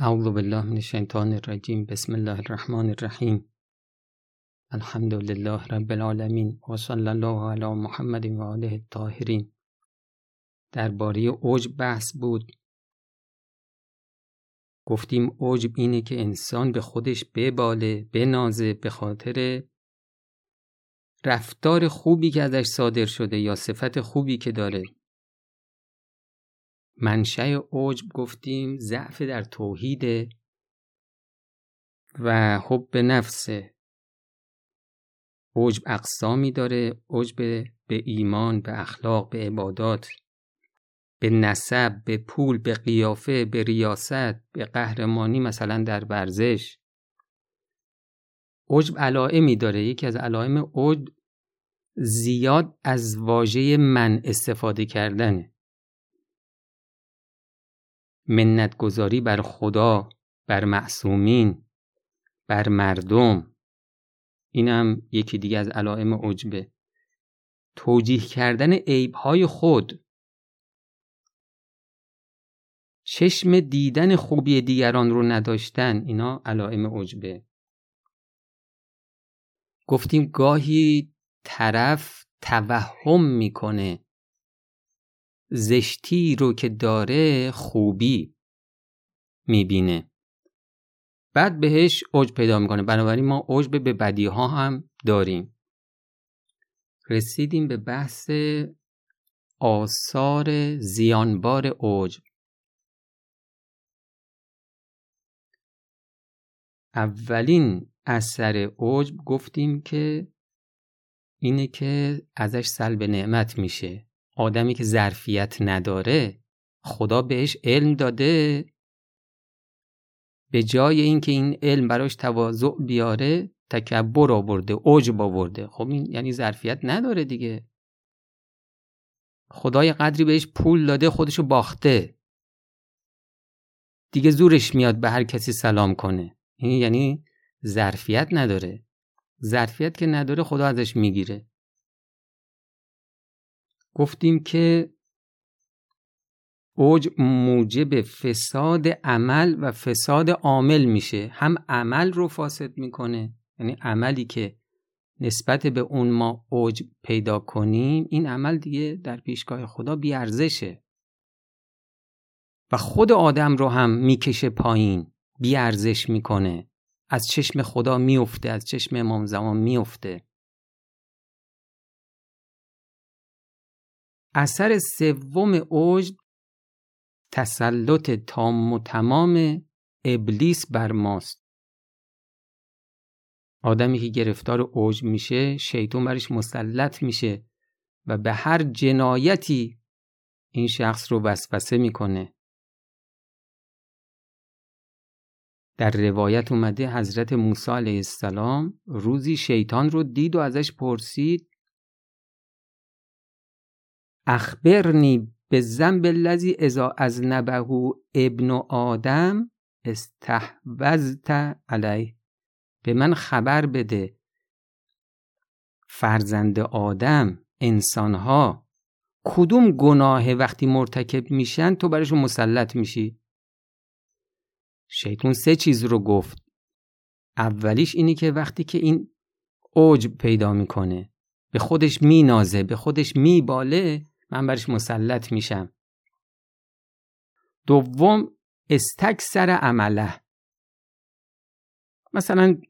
اعوذ بالله من الشیطان الرجیم بسم الله الرحمن الرحیم الحمد لله رب العالمین و صلی الله علی محمد و آله الطاهرین. درباره اوج بحث بود. گفتیم عجب اینه که انسان به خودش بباله بنازه به خاطر رفتار خوبی که ازش صادر شده یا صفت خوبی که داره. منشأ عجب گفتیم ضعف در توحید و حب نفسه عجب اقسامی داره عجب به ایمان به اخلاق به عبادات به نسب به پول به قیافه به ریاست به قهرمانی مثلا در ورزش. عجب علائمی داره یکی از علائم عجب زیاد از واژه من استفاده کردنه. منت گذاری بر خدا بر معصومین بر مردم. اینم یکی دیگه از علائم عجبه. توجیه کردن عیبهای خود. چشم دیدن خوبی دیگران رو نداشتن اینا علائم عجبه. گفتیم گاهی طرف توهم می‌کنه. زشتی رو که داره خوبی می‌بینه. بعد بهش عجب پیدا می‌کنه. بنابراین ما عجب به بدی ها هم داریم. رسیدیم به بحث آثار زیانبار عجب اولین اثر عجب گفتیم که اینه که ازش سلب نعمت میشه. آدمی که ظرفیت نداره خدا بهش علم داده. به جای اینکه این علم براش تواضع بیاره تکبر آورده عجب آورده. خب این یعنی ظرفیت نداره دیگه. خدای قدری بهش پول داده خودشو باخته. دیگه زورش میاد به هر کسی سلام کنه. این یعنی ظرفیت نداره. ظرفیت که نداره خدا ازش می‌گیره. گفتیم که اوج موجب فساد عمل و فساد عامل میشه. هم عمل رو فاسد می‌کنه یعنی عملی که نسبت به اون ما اوج پیدا کنیم این عمل دیگه در پیشگاه خدا بیارزشه و خود آدم رو هم می‌کشه پایین بیارزش می‌کنه. از چشم خدا میفته از چشم امام زمان میفته اثر سوم اوج تسلط تام و تمام ابلیس بر ماست. آدمی که گرفتار اوج میشه شیطان برش مسلط میشه و به هر جنایتی این شخص رو وسوسه می‌کنه. در روایت اومده حضرت موسی علیه السلام روزی شیطان رو دید و ازش پرسید اخبرنی به زنب الذی اذا از نبهو ابن آدم استحوذت علیه. به من خبر بده. فرزند آدم انسانها کدوم گناه وقتی مرتکب میشن تو براشون مسلط میشی؟ شیطون سه چیز رو گفت. اولیش اینی که وقتی که این اوج پیدا می‌کنه به خودش مینازه به خودش میباله من برش مسلط میشم. دوم استکسر عمله. مثلا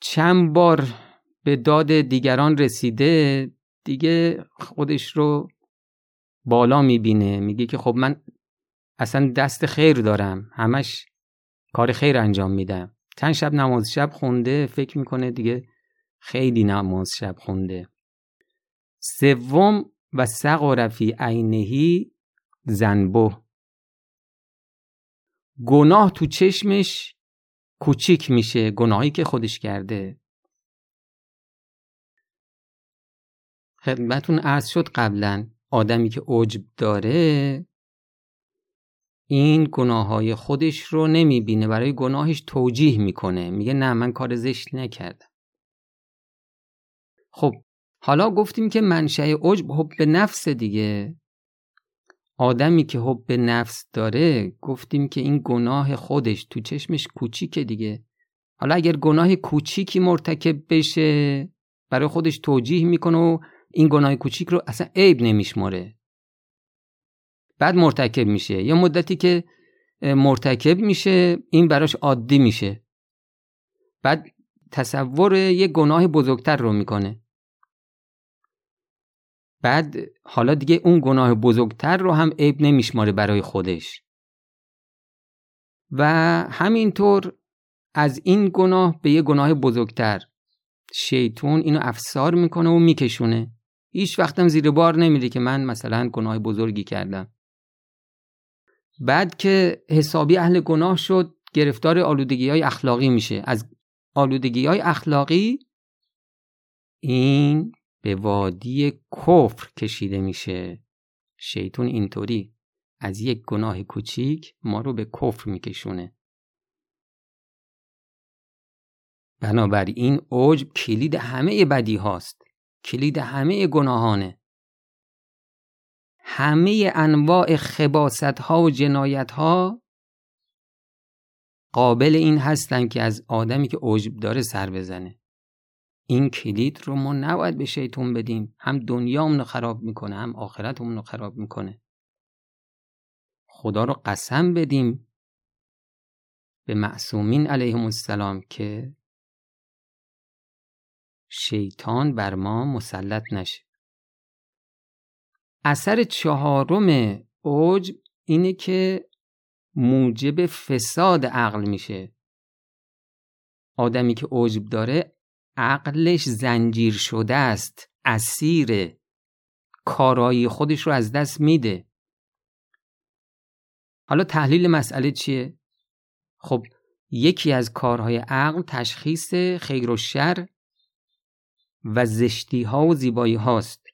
چند بار به داد دیگران رسیده دیگه خودش رو بالا می‌بینه. میگه که خب من اصلا دست خیر دارم. همش کار خیر انجام میدم. چند شب نماز شب خونده فکر می‌کنه دیگه خیلی نماز شب خونده. سوم و سقر فی عینهی زنبو گناه تو چشمش کوچیک میشه گناهی که خودش کرده. خدمتون عرض شد قبلا آدمی که عجب داره این گناه های خودش رو نمی‌بینه برای گناهش توجیه می‌کنه. میگه نه من کار زشت نکردم. خب حالا گفتیم که منشأ عجب حب نفس دیگه. آدمی که حب نفس داره گفتیم که این گناه خودش تو چشمش کوچیکه دیگه. حالا اگر گناه کوچیکی مرتکب بشه برای خودش توجیه می‌کنه و این گناه کوچیک رو اصلا عیب نمیشماره. بعد مرتکب میشه. یا مدتی که مرتکب میشه این براش عادی میشه. بعد تصور یه گناه بزرگتر رو می‌کنه. بعد حالا دیگه اون گناه بزرگتر رو هم عیب نمیشماره برای خودش. و همینطور از این گناه به یه گناه بزرگتر. شیطون اینو افسار می‌کنه و میکشونه. هیچ وقتم زیر بار نمیده که من مثلا گناه بزرگی کردم. بعد که حسابی اهل گناه شد گرفتار آلودگی های اخلاقی میشه. از آلودگی های اخلاقی این به وادی کفر کشیده میشه. شیطون اینطوری. از یک گناه کوچیک ما رو به کفر میکشونه. بنابراین اوج کلید همه بدی هاست. کلید همه گناهانه. همه انواع خباست ها و جنایت ها قابل این هستن که از آدمی که عجب داره سر بزنه. این کلید رو ما نباید به شیطون بدیم. هم دنیامون رو خراب می‌کنه هم آخرتمون رو خراب می‌کنه. خدا رو قسم بدیم به معصومین علیهم السلام که شیطان بر ما مسلط نشه. اثر چهارم اوج اینه که موجب فساد عقل میشه. آدمی که عجب داره عقلش زنجیر شده است اسیر. کارایی خودش رو از دست میده. حالا تحلیل مسئله چیه؟ خب یکی از کارهای عقل تشخیص خیر و شر و زشتی ها و زیبایی هاست.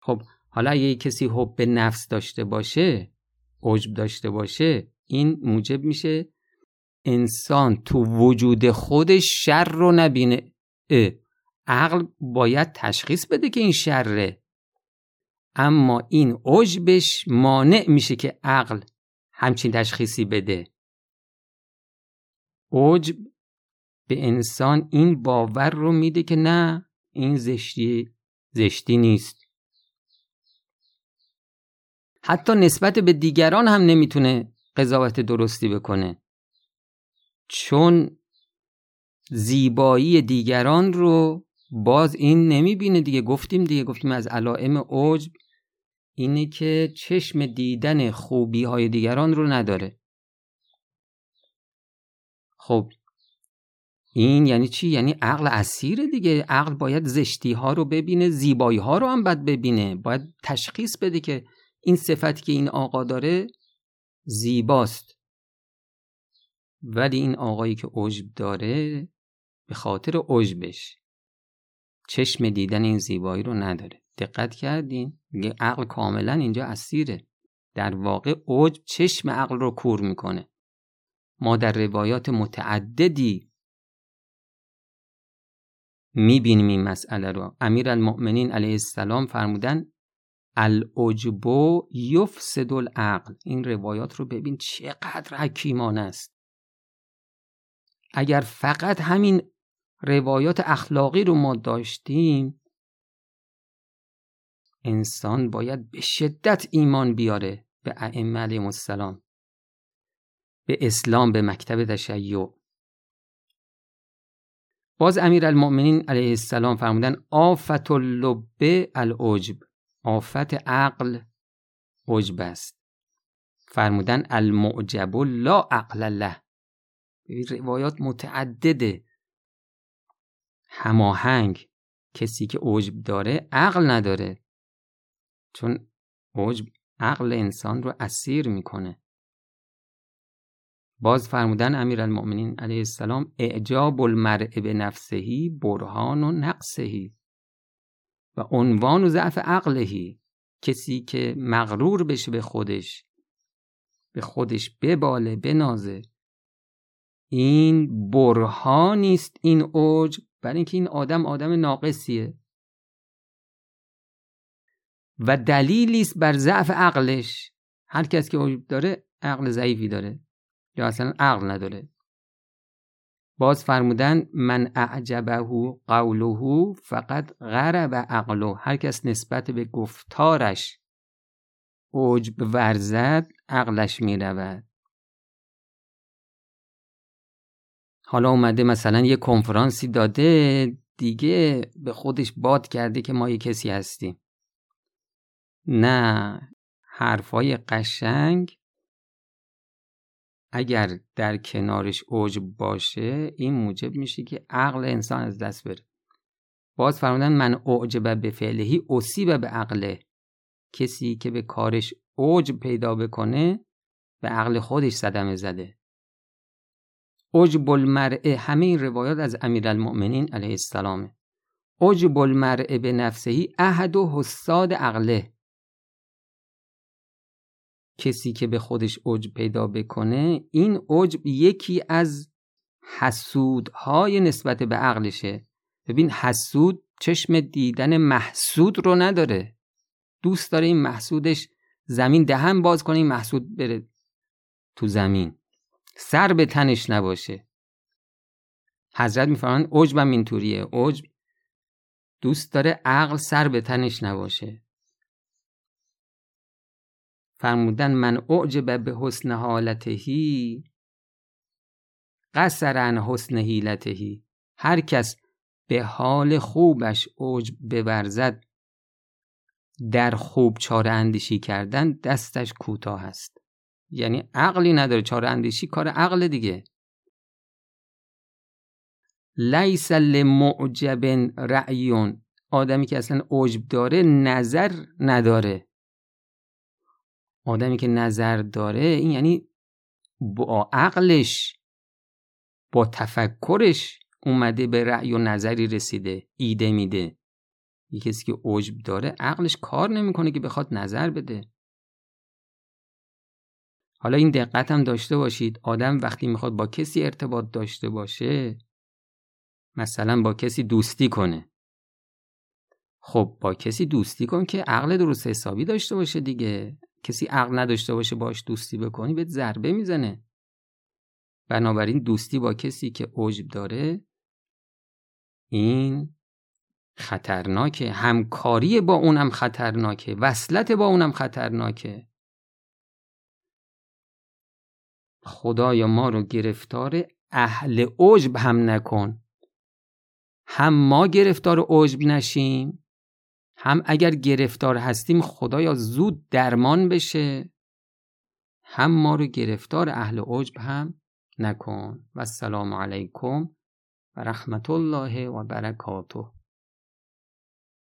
خب حالا اگه کسی حب نفس داشته باشه عجب داشته باشه این موجب میشه انسان تو وجود خودش شر رو نبینه. عقل باید تشخیص بده که این شره. اما این عجبش مانع میشه که عقل همچین تشخیصی بده. عجب به انسان این باور رو میده که نه این زشتی زشتی نیست. حتی نسبت به دیگران هم نمی‌تونه قضاوت درستی بکنه. چون زیبایی دیگران رو باز این نمی‌بینه دیگه. گفتیم دیگه گفتیم از علائم عجب اینه که چشم دیدن خوبی های دیگران رو نداره. خب این یعنی چی؟ یعنی عقل اسیر دیگه. عقل باید زشتی ها رو ببینه زیبایی ها رو هم باید ببینه. باید تشخیص بده که این صفت که این آقا داره زیباست. ولی این آقایی که عجب داره به خاطر عجبش چشم دیدن این زیبایی رو نداره. دقت کردین؟ عقل کاملا اینجا اسیره. در واقع عجب چشم عقل رو کور می‌کنه. ما در روایات متعددی می‌بینیم این مسئله رو. امیر المؤمنین علیه السلام فرمودن العجبو یفسد العقل. این روایات رو ببین چقدر حکیمانه است. اگر فقط همین روایات اخلاقی رو ما داشتیم انسان باید به شدت ایمان بیاره به ائمه علیهم السلام به اسلام به مکتب تشیع. باز امیر المؤمنین علیه السلام فرمودن آفت اللبه العجب آفت عقل عجب است. فرمودن المعجب لا عقل له. روایات متعدده. هماهنگ. کسی که عجب داره عقل نداره. چون عجب عقل انسان رو اسیر می‌کنه. باز فرمودن امیر المؤمنین علیه السلام اعجاب المرء به نفسهی برهان و نقصهی. و عنوان و ضعف عقلهی. کسی که مغرور بشه به خودش به خودش بباله بنازه. این برهانی است این اوج برای اینکه این آدم آدم ناقصیه. و دلیلی است بر ضعف عقلش. هر کس که عجب داره عقل ضعیفی داره یا اصلا عقل نداره. باز فرمودن من اعجبه قوله فقط غرب عقله. هر کس نسبت به گفتارش عجب ورزد عقلش می رود حالا اومده مثلا یه کنفرانسی داده دیگه به خودش باد کرده که ما یه کسی هستیم. نه حرفای قشنگ. اگر در کنارش عجب باشه این موجب میشه که عقل انسان از دست بره. باز فرمودن من اعجب به فعلهی اصیب به عقله کسی که به کارش عجب پیدا بکنه به عقل خودش صدمه زده. عجب المرء همه این روایات از امیرالمؤمنین علیه السلامه عجب المرء به نفسهی احد و حساد عقله. کسی که به خودش عجب پیدا بکنه این عجب یکی از حسودهای نسبت به عقلشه. ببین حسود چشم دیدن محسود رو نداره. دوست داره این محسودش زمین دهن باز کنه این محسود بره تو زمین. سر به تنش نباشه. حضرت میفرمان عجبم اینطوریه عجب. دوست داره عقل سر به تنش نباشه. فرمودن من اعجب به حسن حالتهی. قصر عن حسن حیلتهی. هر کس به حال خوبش عجب ببرزد در خوب چاره اندیشی کردن دستش کوتاه است. یعنی عقلی نداره. چاره اندیشی کار عقل دیگه. لیس لمعجب رأیون. آدمی که اصلا عجب داره نظر نداره. آدمی که نظر داره این یعنی با عقلش با تفکرش اومده به رأی و نظری رسیده ایده میده. یه کسی که عجب داره عقلش کار نمی‌کنه که بخواد نظر بده. حالا این دقت هم داشته باشید. آدم وقتی می‌خواد با کسی ارتباط داشته باشه مثلا با کسی دوستی کنه. خب با کسی دوستی کن که عقل درست حسابی داشته باشه دیگه. کسی عقل نداشته باشه باش دوستی بکنی بهت ضربه می‌زنه. بنابراین دوستی با کسی که عجب داره این خطرناکه. همکاری با اونم خطرناکه. وصلت با اونم خطرناکه. خدایا ما رو گرفتار اهل عجب هم نکن. هم ما گرفتار عجب نشیم هم اگر گرفتار هستیم خدایا زود درمان بشه. هم ما رو گرفتار اهل عجب هم نکن. و السلام علیکم و رحمت الله و برکاته.